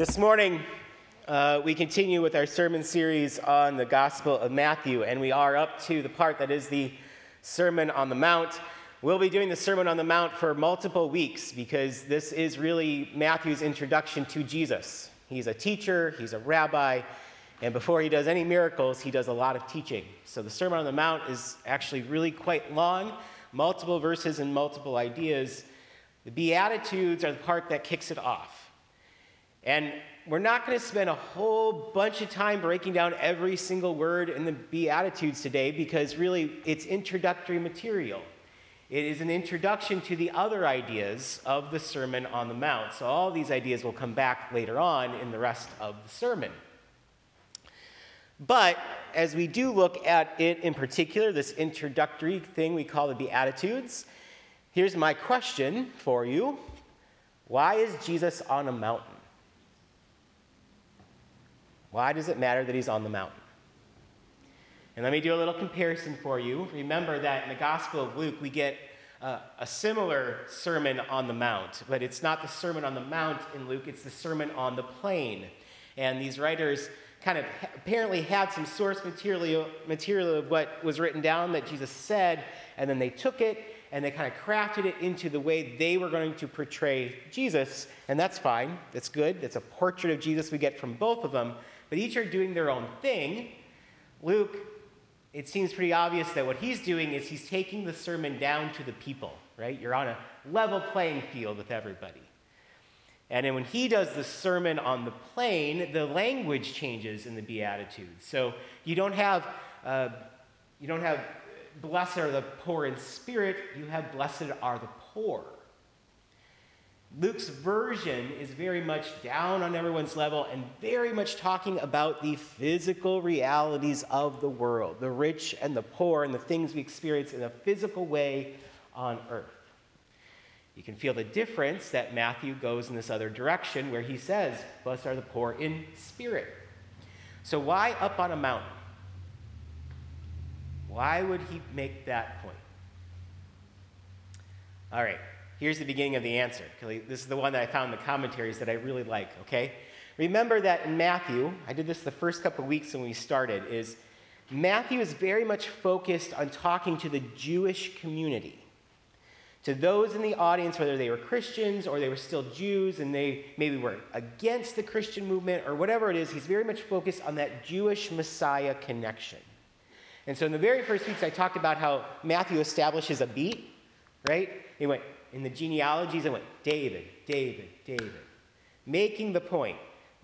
This morning, uh, we continue with our sermon series on the Gospel of Matthew, and we are up to the part that is the Sermon on the Mount. We'll be doing the Sermon on the Mount for multiple weeks because this is really Matthew's introduction to Jesus. He's a teacher, he's a rabbi, and before he does any miracles, he does a lot of teaching. So the Sermon on the Mount is actually really quite long, multiple verses and multiple ideas. The Beatitudes are the part that kicks it off. And we're not going to spend a whole bunch of time breaking down every single word in the Beatitudes today because really it's introductory material. It is an introduction to the other ideas of the Sermon on the Mount. So all these ideas will come back later on in the rest of the sermon. But as we do look at it in particular, this introductory thing we call the Beatitudes, here's my question for you Why is Jesus on a mountain? Why does it matter that he's on the mountain? And let me do a little comparison for you. Remember that in the Gospel of Luke, we get uh, a similar Sermon on the Mount, but it's not the Sermon on the Mount in Luke, it's the Sermon on the Plain. And these writers kind of apparently had some source material, material of what was written down that Jesus said, and then they took it and they kind of crafted it into the way they were going to portray Jesus. And that's fine, that's good. It's a portrait of Jesus we get from both of them but each are doing their own thing. Luke, it seems pretty obvious that what he's doing is he's taking the sermon down to the people, right? You're on a level playing field with everybody. And then when he does the sermon on the plain, the language changes in the Beatitudes. So you don't have, uh, you don't have blessed are the poor in spirit, you have blessed are the poor. Luke's version is very much down on everyone's level and very much talking about the physical realities of the world, the rich and the poor, and the things we experience in a physical way on earth. You can feel the difference that Matthew goes in this other direction where he says, Blessed are the poor in spirit. So, why up on a mountain? Why would he make that point? All right, Here's the beginning of the answer. This is the one that I found in the commentaries that I really like, okay? Remember that in Matthew, I did this the first couple weeks when we started, is Matthew is very much focused on talking to the Jewish community. To those in the audience, whether they were Christians or they were still Jews and they maybe were against the Christian movement or whatever it is, he's very much focused on that Jewish Messiah connection. And so in the very first weeks, I talked about how Matthew establishes a beat, right? He went, in the genealogies, it went David, David, David, making the point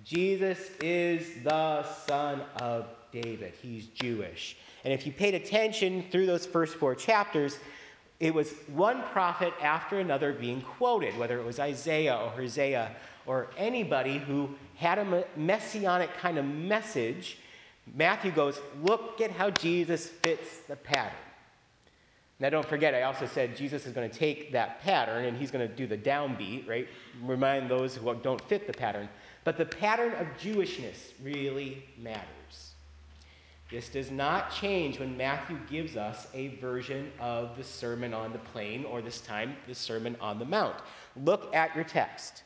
Jesus is the son of David. He's Jewish. And if you paid attention through those first four chapters, it was one prophet after another being quoted, whether it was Isaiah or Hosea or anybody who had a messianic kind of message. Matthew goes, Look at how Jesus fits the pattern. Now, don't forget, I also said Jesus is going to take that pattern and he's going to do the downbeat, right? Remind those who don't fit the pattern. But the pattern of Jewishness really matters. This does not change when Matthew gives us a version of the Sermon on the Plain, or this time, the Sermon on the Mount. Look at your text.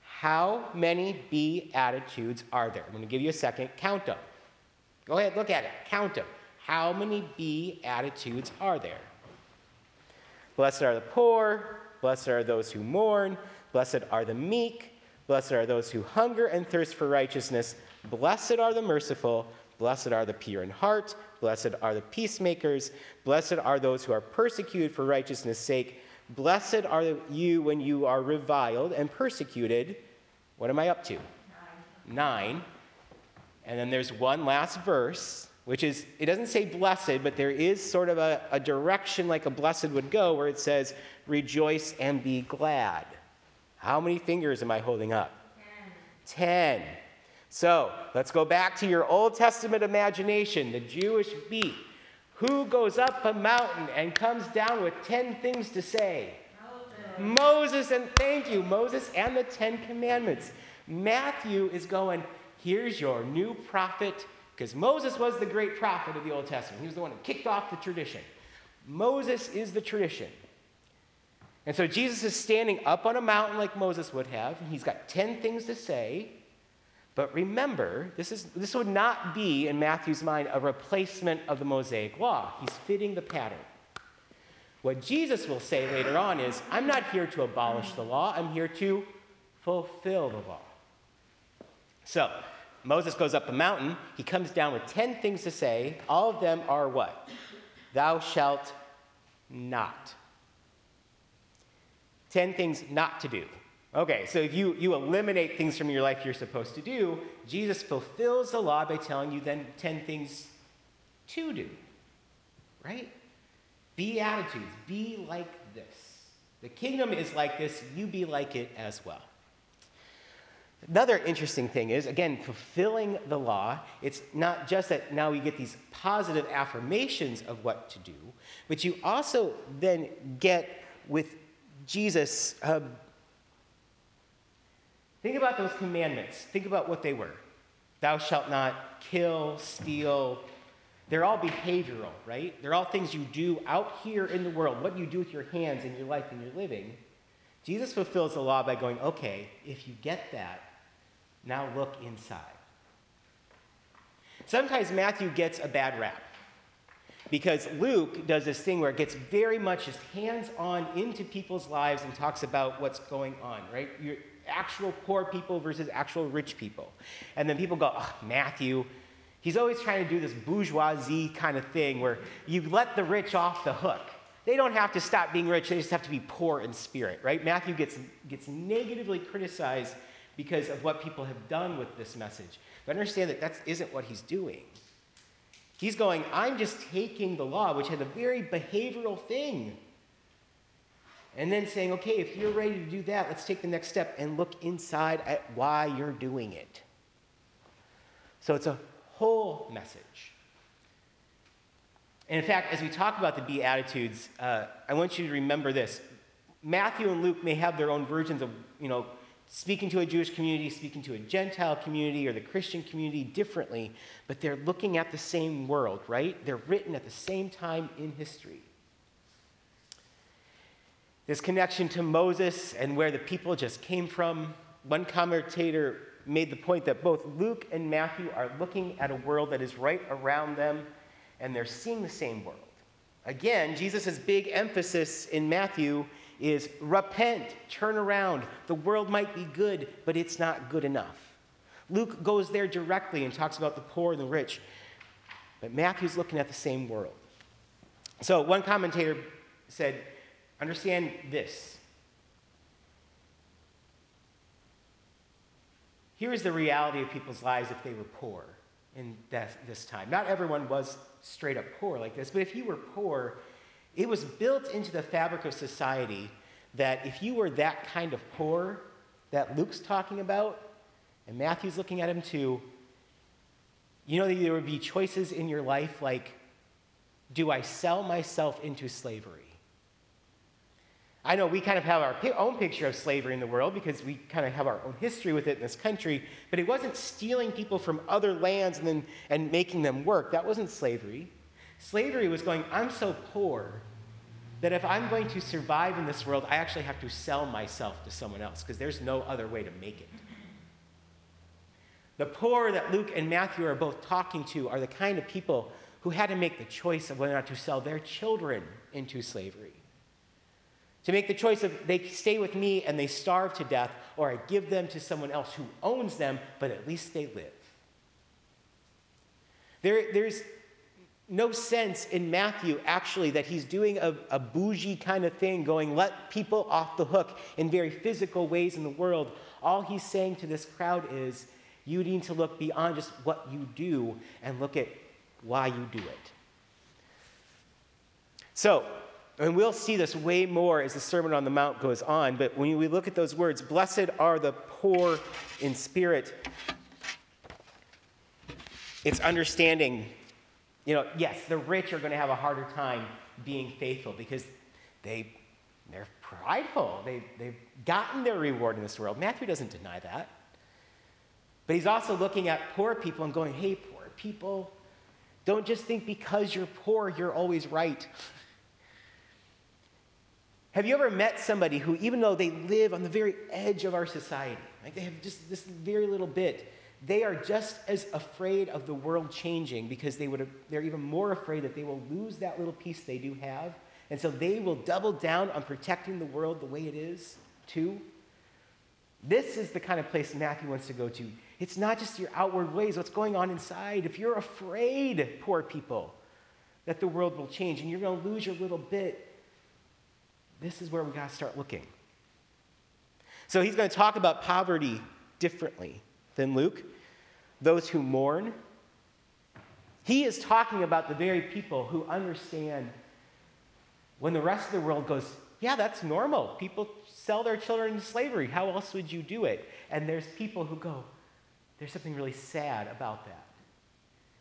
How many beatitudes are there? I'm going to give you a second. Count them. Go ahead, look at it. Count them. How many beatitudes are there? Blessed are the poor, blessed are those who mourn, blessed are the meek, blessed are those who hunger and thirst for righteousness, blessed are the merciful, blessed are the pure in heart, blessed are the peacemakers, blessed are those who are persecuted for righteousness' sake, blessed are you when you are reviled and persecuted. What am I up to? Nine. Nine. And then there's one last verse which is, it doesn't say blessed, but there is sort of a, a direction like a blessed would go where it says, rejoice and be glad. How many fingers am I holding up? Ten. Ten. So let's go back to your Old Testament imagination, the Jewish beat. Who goes up a mountain and comes down with ten things to say? Moses. Moses, and thank you, Moses and the Ten Commandments. Matthew is going, here's your new prophet because Moses was the great prophet of the Old Testament. He was the one who kicked off the tradition. Moses is the tradition. And so Jesus is standing up on a mountain like Moses would have, and he's got 10 things to say. But remember, this, is, this would not be, in Matthew's mind, a replacement of the Mosaic law. He's fitting the pattern. What Jesus will say later on is, I'm not here to abolish the law, I'm here to fulfill the law. So, Moses goes up a mountain. He comes down with 10 things to say. All of them are what? Thou shalt not. 10 things not to do. Okay, so if you, you eliminate things from your life you're supposed to do, Jesus fulfills the law by telling you then 10 things to do. Right? Be attitudes, Be like this. The kingdom is like this, you be like it as well. Another interesting thing is, again, fulfilling the law. It's not just that now we get these positive affirmations of what to do, but you also then get with Jesus. Uh, think about those commandments. Think about what they were. Thou shalt not kill, steal. They're all behavioral, right? They're all things you do out here in the world, what you do with your hands in your life and your living. Jesus fulfills the law by going, okay, if you get that, now look inside. Sometimes Matthew gets a bad rap because Luke does this thing where it gets very much just hands on into people's lives and talks about what's going on, right? Your actual poor people versus actual rich people. And then people go, oh, Matthew, he's always trying to do this bourgeoisie kind of thing where you let the rich off the hook. They don't have to stop being rich, they just have to be poor in spirit, right? Matthew gets, gets negatively criticized because of what people have done with this message. But understand that that isn't what he's doing. He's going, I'm just taking the law, which had a very behavioral thing, and then saying, okay, if you're ready to do that, let's take the next step and look inside at why you're doing it. So it's a whole message. And in fact, as we talk about the Beatitudes, uh, I want you to remember this. Matthew and Luke may have their own versions of, you know, speaking to a Jewish community, speaking to a Gentile community, or the Christian community differently, but they're looking at the same world, right? They're written at the same time in history. This connection to Moses and where the people just came from. One commentator made the point that both Luke and Matthew are looking at a world that is right around them, and they're seeing the same world. Again, Jesus' big emphasis in Matthew is repent, turn around. The world might be good, but it's not good enough. Luke goes there directly and talks about the poor and the rich, but Matthew's looking at the same world. So one commentator said, understand this. Here is the reality of people's lives if they were poor in this time. Not everyone was straight up poor like this, but if you were poor, it was built into the fabric of society that if you were that kind of poor that Luke's talking about, and Matthew's looking at him too, you know that there would be choices in your life like, do I sell myself into slavery? I know we kind of have our own picture of slavery in the world because we kind of have our own history with it in this country, but it wasn't stealing people from other lands and, then, and making them work. That wasn't slavery. Slavery was going, I'm so poor that if I'm going to survive in this world, I actually have to sell myself to someone else because there's no other way to make it. The poor that Luke and Matthew are both talking to are the kind of people who had to make the choice of whether or not to sell their children into slavery. To make the choice of they stay with me and they starve to death, or I give them to someone else who owns them, but at least they live. There, there's no sense in Matthew actually that he's doing a, a bougie kind of thing, going, let people off the hook in very physical ways in the world. All he's saying to this crowd is, you need to look beyond just what you do and look at why you do it. So, and we'll see this way more as the Sermon on the Mount goes on, but when we look at those words, blessed are the poor in spirit, it's understanding you know, yes, the rich are going to have a harder time being faithful because they, they're prideful. They, they've gotten their reward in this world. Matthew doesn't deny that. But he's also looking at poor people and going, hey, poor people, don't just think because you're poor, you're always right. Have you ever met somebody who, even though they live on the very edge of our society, like they have just this very little bit, they are just as afraid of the world changing because they would they're even more afraid that they will lose that little piece they do have. And so they will double down on protecting the world the way it is, too. This is the kind of place Matthew wants to go to. It's not just your outward ways, what's going on inside. If you're afraid, poor people, that the world will change and you're going to lose your little bit, this is where we got to start looking. So he's going to talk about poverty differently than Luke. Those who mourn. He is talking about the very people who understand when the rest of the world goes, yeah, that's normal. People sell their children into slavery. How else would you do it? And there's people who go, there's something really sad about that.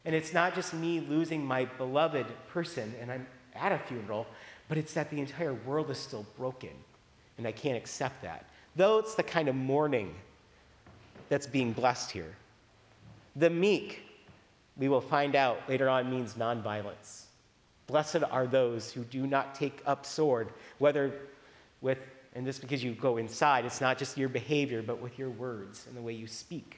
And it's not just me losing my beloved person and I'm at a funeral, but it's that the entire world is still broken and I can't accept that. Though it's the kind of mourning that's being blessed here. The meek, we will find out later on, means nonviolence. Blessed are those who do not take up sword, whether with, and this because you go inside, it's not just your behavior, but with your words and the way you speak.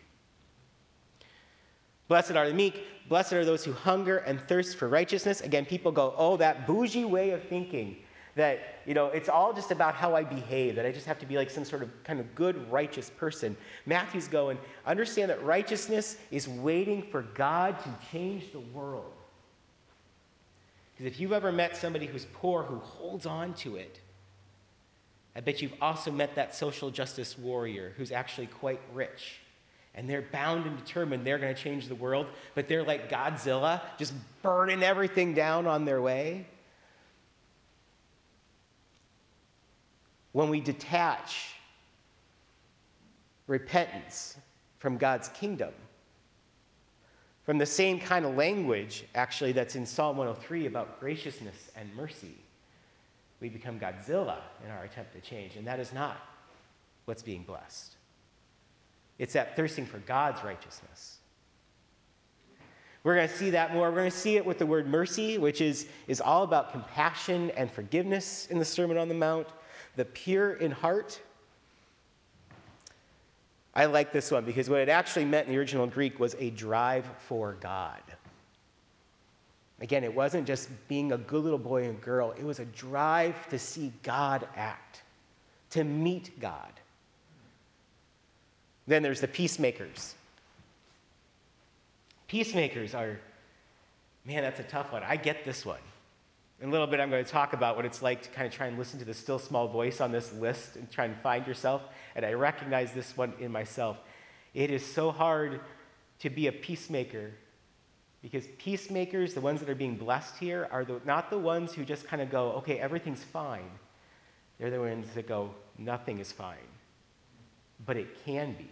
Blessed are the meek. Blessed are those who hunger and thirst for righteousness. Again, people go, oh, that bougie way of thinking that, you know, it's all just about how I behave, that I just have to be like some sort of kind of good, righteous person. Matthew's going, understand that righteousness is waiting for God to change the world. Because if you've ever met somebody who's poor who holds on to it, I bet you've also met that social justice warrior who's actually quite rich. And they're bound and determined they're going to change the world, but they're like Godzilla, just burning everything down on their way. When we detach repentance from God's kingdom, from the same kind of language, actually, that's in Psalm 103 about graciousness and mercy. We become Godzilla in our attempt to change, and that is not what's being blessed. It's that thirsting for God's righteousness. We're going to see that more. We're going to see it with the word mercy, which is, is all about compassion and forgiveness in the Sermon on the Mount. The pure in heart, I like this one because what it actually meant in the original Greek was a drive for God. Again, it wasn't just being a good little boy and girl, it was a drive to see God act, to meet God. Then there's the peacemakers. Peacemakers are, man, that's a tough one. I get this one. In a little bit, I'm going to talk about what it's like to kind of try and listen to the still small voice on this list and try and find yourself. And I recognize this one in myself. It is so hard to be a peacemaker because peacemakers, the ones that are being blessed here, are the, not the ones who just kind of go, okay, everything's fine. They're the ones that go, nothing is fine. But it can be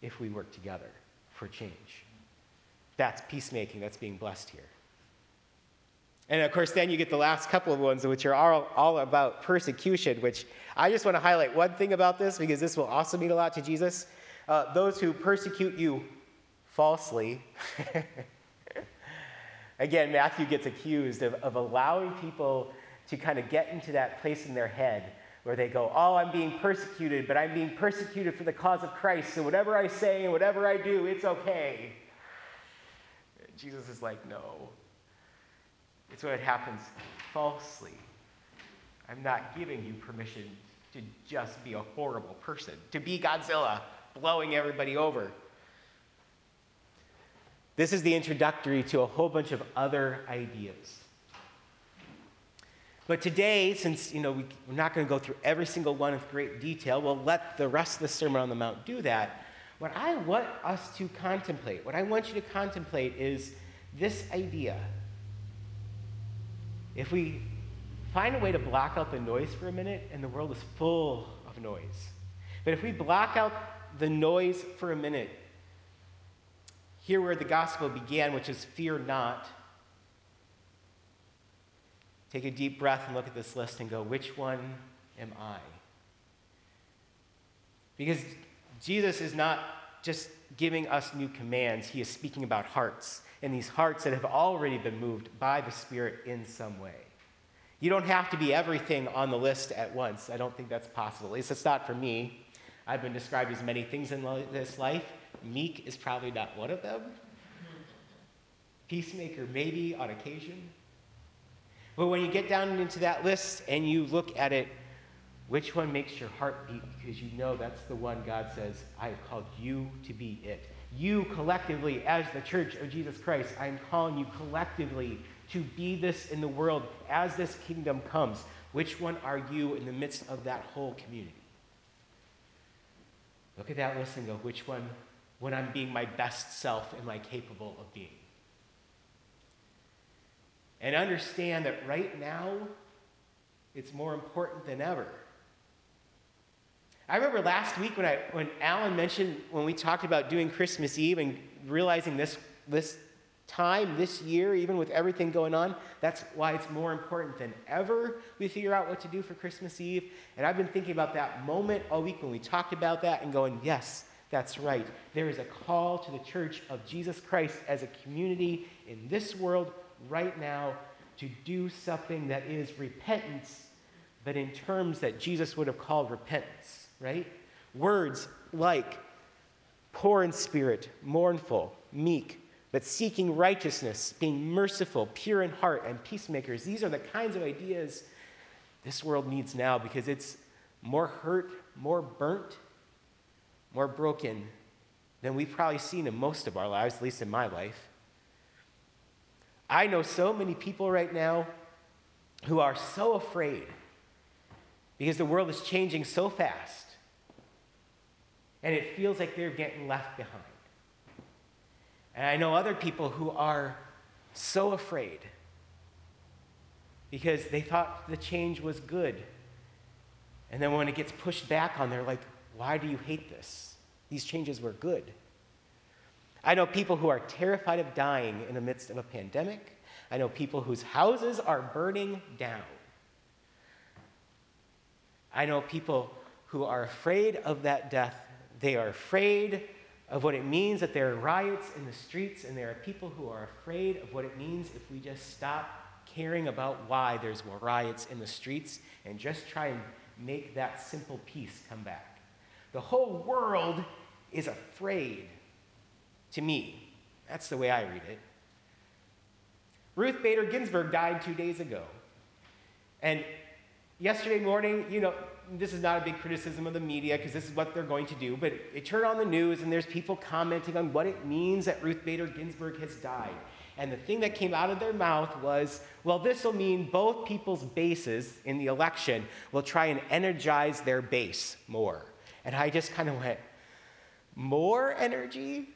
if we work together for change. That's peacemaking that's being blessed here. And of course, then you get the last couple of ones, which are all, all about persecution, which I just want to highlight one thing about this because this will also mean a lot to Jesus. Uh, those who persecute you falsely. Again, Matthew gets accused of, of allowing people to kind of get into that place in their head where they go, Oh, I'm being persecuted, but I'm being persecuted for the cause of Christ, so whatever I say and whatever I do, it's okay. Jesus is like, No, it's what happens falsely. I'm not giving you permission to just be a horrible person, to be Godzilla, blowing everybody over. This is the introductory to a whole bunch of other ideas. But today, since you know we, are not going to go through every single one in great detail, we'll let the rest of the Sermon on the Mount do that. What I want us to contemplate, what I want you to contemplate is this idea if we find a way to block out the noise for a minute, and the world is full of noise, but if we block out the noise for a minute, here where the gospel began, which is fear not, take a deep breath and look at this list and go, which one am I? Because Jesus is not just giving us new commands, he is speaking about hearts and these hearts that have already been moved by the Spirit in some way. You don't have to be everything on the list at once. I don't think that's possible. At least it's not for me. I've been described as many things in this life. Meek is probably not one of them. Peacemaker, maybe on occasion. But when you get down into that list and you look at it, which one makes your heart beat? Because you know that's the one God says, I have called you to be it. You collectively, as the church of Jesus Christ, I am calling you collectively to be this in the world as this kingdom comes. Which one are you in the midst of that whole community? Look at that list and go, which one, when I'm being my best self, am I capable of being? And understand that right now, it's more important than ever. I remember last week when, I, when Alan mentioned when we talked about doing Christmas Eve and realizing this, this time, this year, even with everything going on, that's why it's more important than ever we figure out what to do for Christmas Eve. And I've been thinking about that moment all week when we talked about that and going, yes, that's right. There is a call to the church of Jesus Christ as a community in this world right now to do something that is repentance, but in terms that Jesus would have called repentance, right? Words like poor in spirit, mournful, meek, but seeking righteousness, being merciful, pure in heart, and peacemakers. These are the kinds of ideas this world needs now because it's more hurt, more burnt, more broken than we've probably seen in most of our lives, at least in my life. I know so many people right now who are so afraid because the world is changing so fast and it feels like they're getting left behind. And I know other people who are so afraid because they thought the change was good. And then when it gets pushed back on, they're like, why do you hate this? These changes were good. I know people who are terrified of dying in the midst of a pandemic. I know people whose houses are burning down. I know people who are afraid of that death. They are afraid of what it means that there are riots in the streets, and there are people who are afraid of what it means if we just stop caring about why there's more riots in the streets and just try and make that simple peace come back. The whole world is afraid to me. That's the way I read it. Ruth Bader Ginsburg died two days ago. And yesterday morning, you know, this is not a big criticism of the media because this is what they're going to do, but you turn on the news and there's people commenting on what it means that Ruth Bader Ginsburg has died. And the thing that came out of their mouth was, well, this will mean both people's bases in the election will try and energize their base more. And I just kind of went, more energy?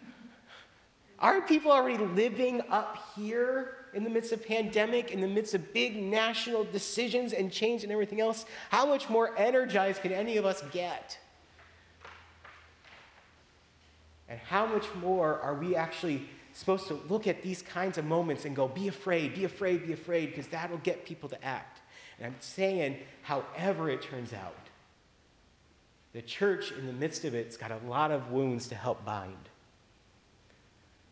Aren't people already living up here in the midst of pandemic, in the midst of big national decisions and change and everything else, how much more energized can any of us get? And how much more are we actually supposed to look at these kinds of moments and go, be afraid, be afraid, be afraid, because that'll get people to act. And I'm saying, however it turns out, the church in the midst of it's got a lot of wounds to help bind.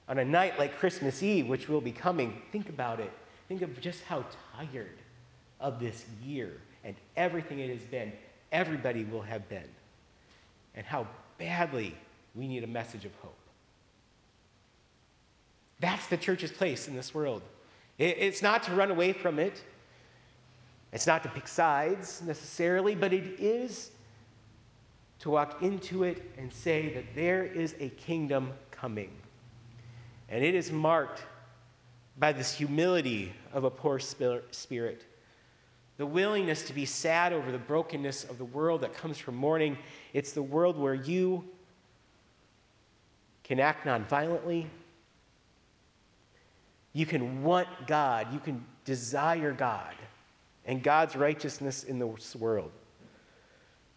On a night like Christmas Eve, which will be coming, think about it. Think of just how tired of this year and everything it has been, everybody will have been, and how badly we need a message of hope. That's the church's place in this world. It's not to run away from it, it's not to pick sides necessarily, but it is to walk into it and say that there is a kingdom coming. And it is marked by this humility of a poor spirit, the willingness to be sad over the brokenness of the world that comes from mourning. It's the world where you can act nonviolently. You can want God. You can desire God and God's righteousness in this world.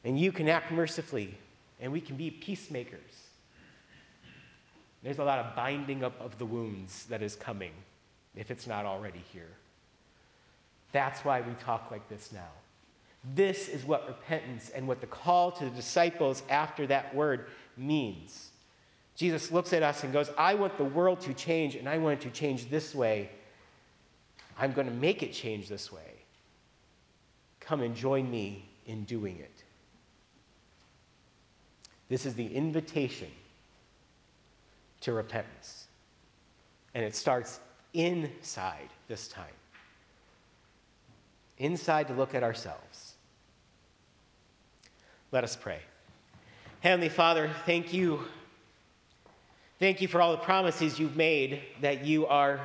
And you can act mercifully, and we can be peacemakers. There's a lot of binding up of the wounds that is coming, if it's not already here. That's why we talk like this now. This is what repentance and what the call to the disciples after that word means. Jesus looks at us and goes, I want the world to change, and I want it to change this way. I'm going to make it change this way. Come and join me in doing it. This is the invitation to repentance. And it starts inside this time. Inside to look at ourselves. Let us pray. Heavenly Father, thank you. Thank you for all the promises you've made that you are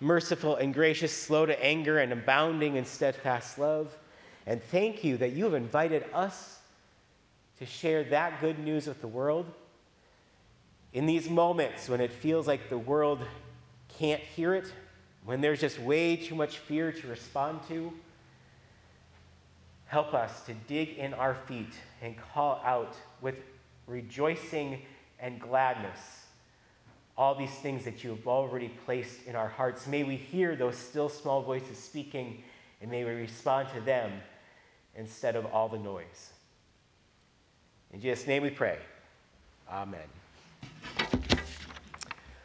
merciful and gracious, slow to anger, and abounding in steadfast love. And thank you that you have invited us to share that good news with the world. In these moments when it feels like the world can't hear it, when there's just way too much fear to respond to, help us to dig in our feet and call out with rejoicing and gladness all these things that you have already placed in our hearts. May we hear those still small voices speaking, and may we respond to them instead of all the noise. In Jesus' name we pray. Amen.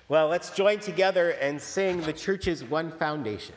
Well, let's join together and sing the church's one foundation.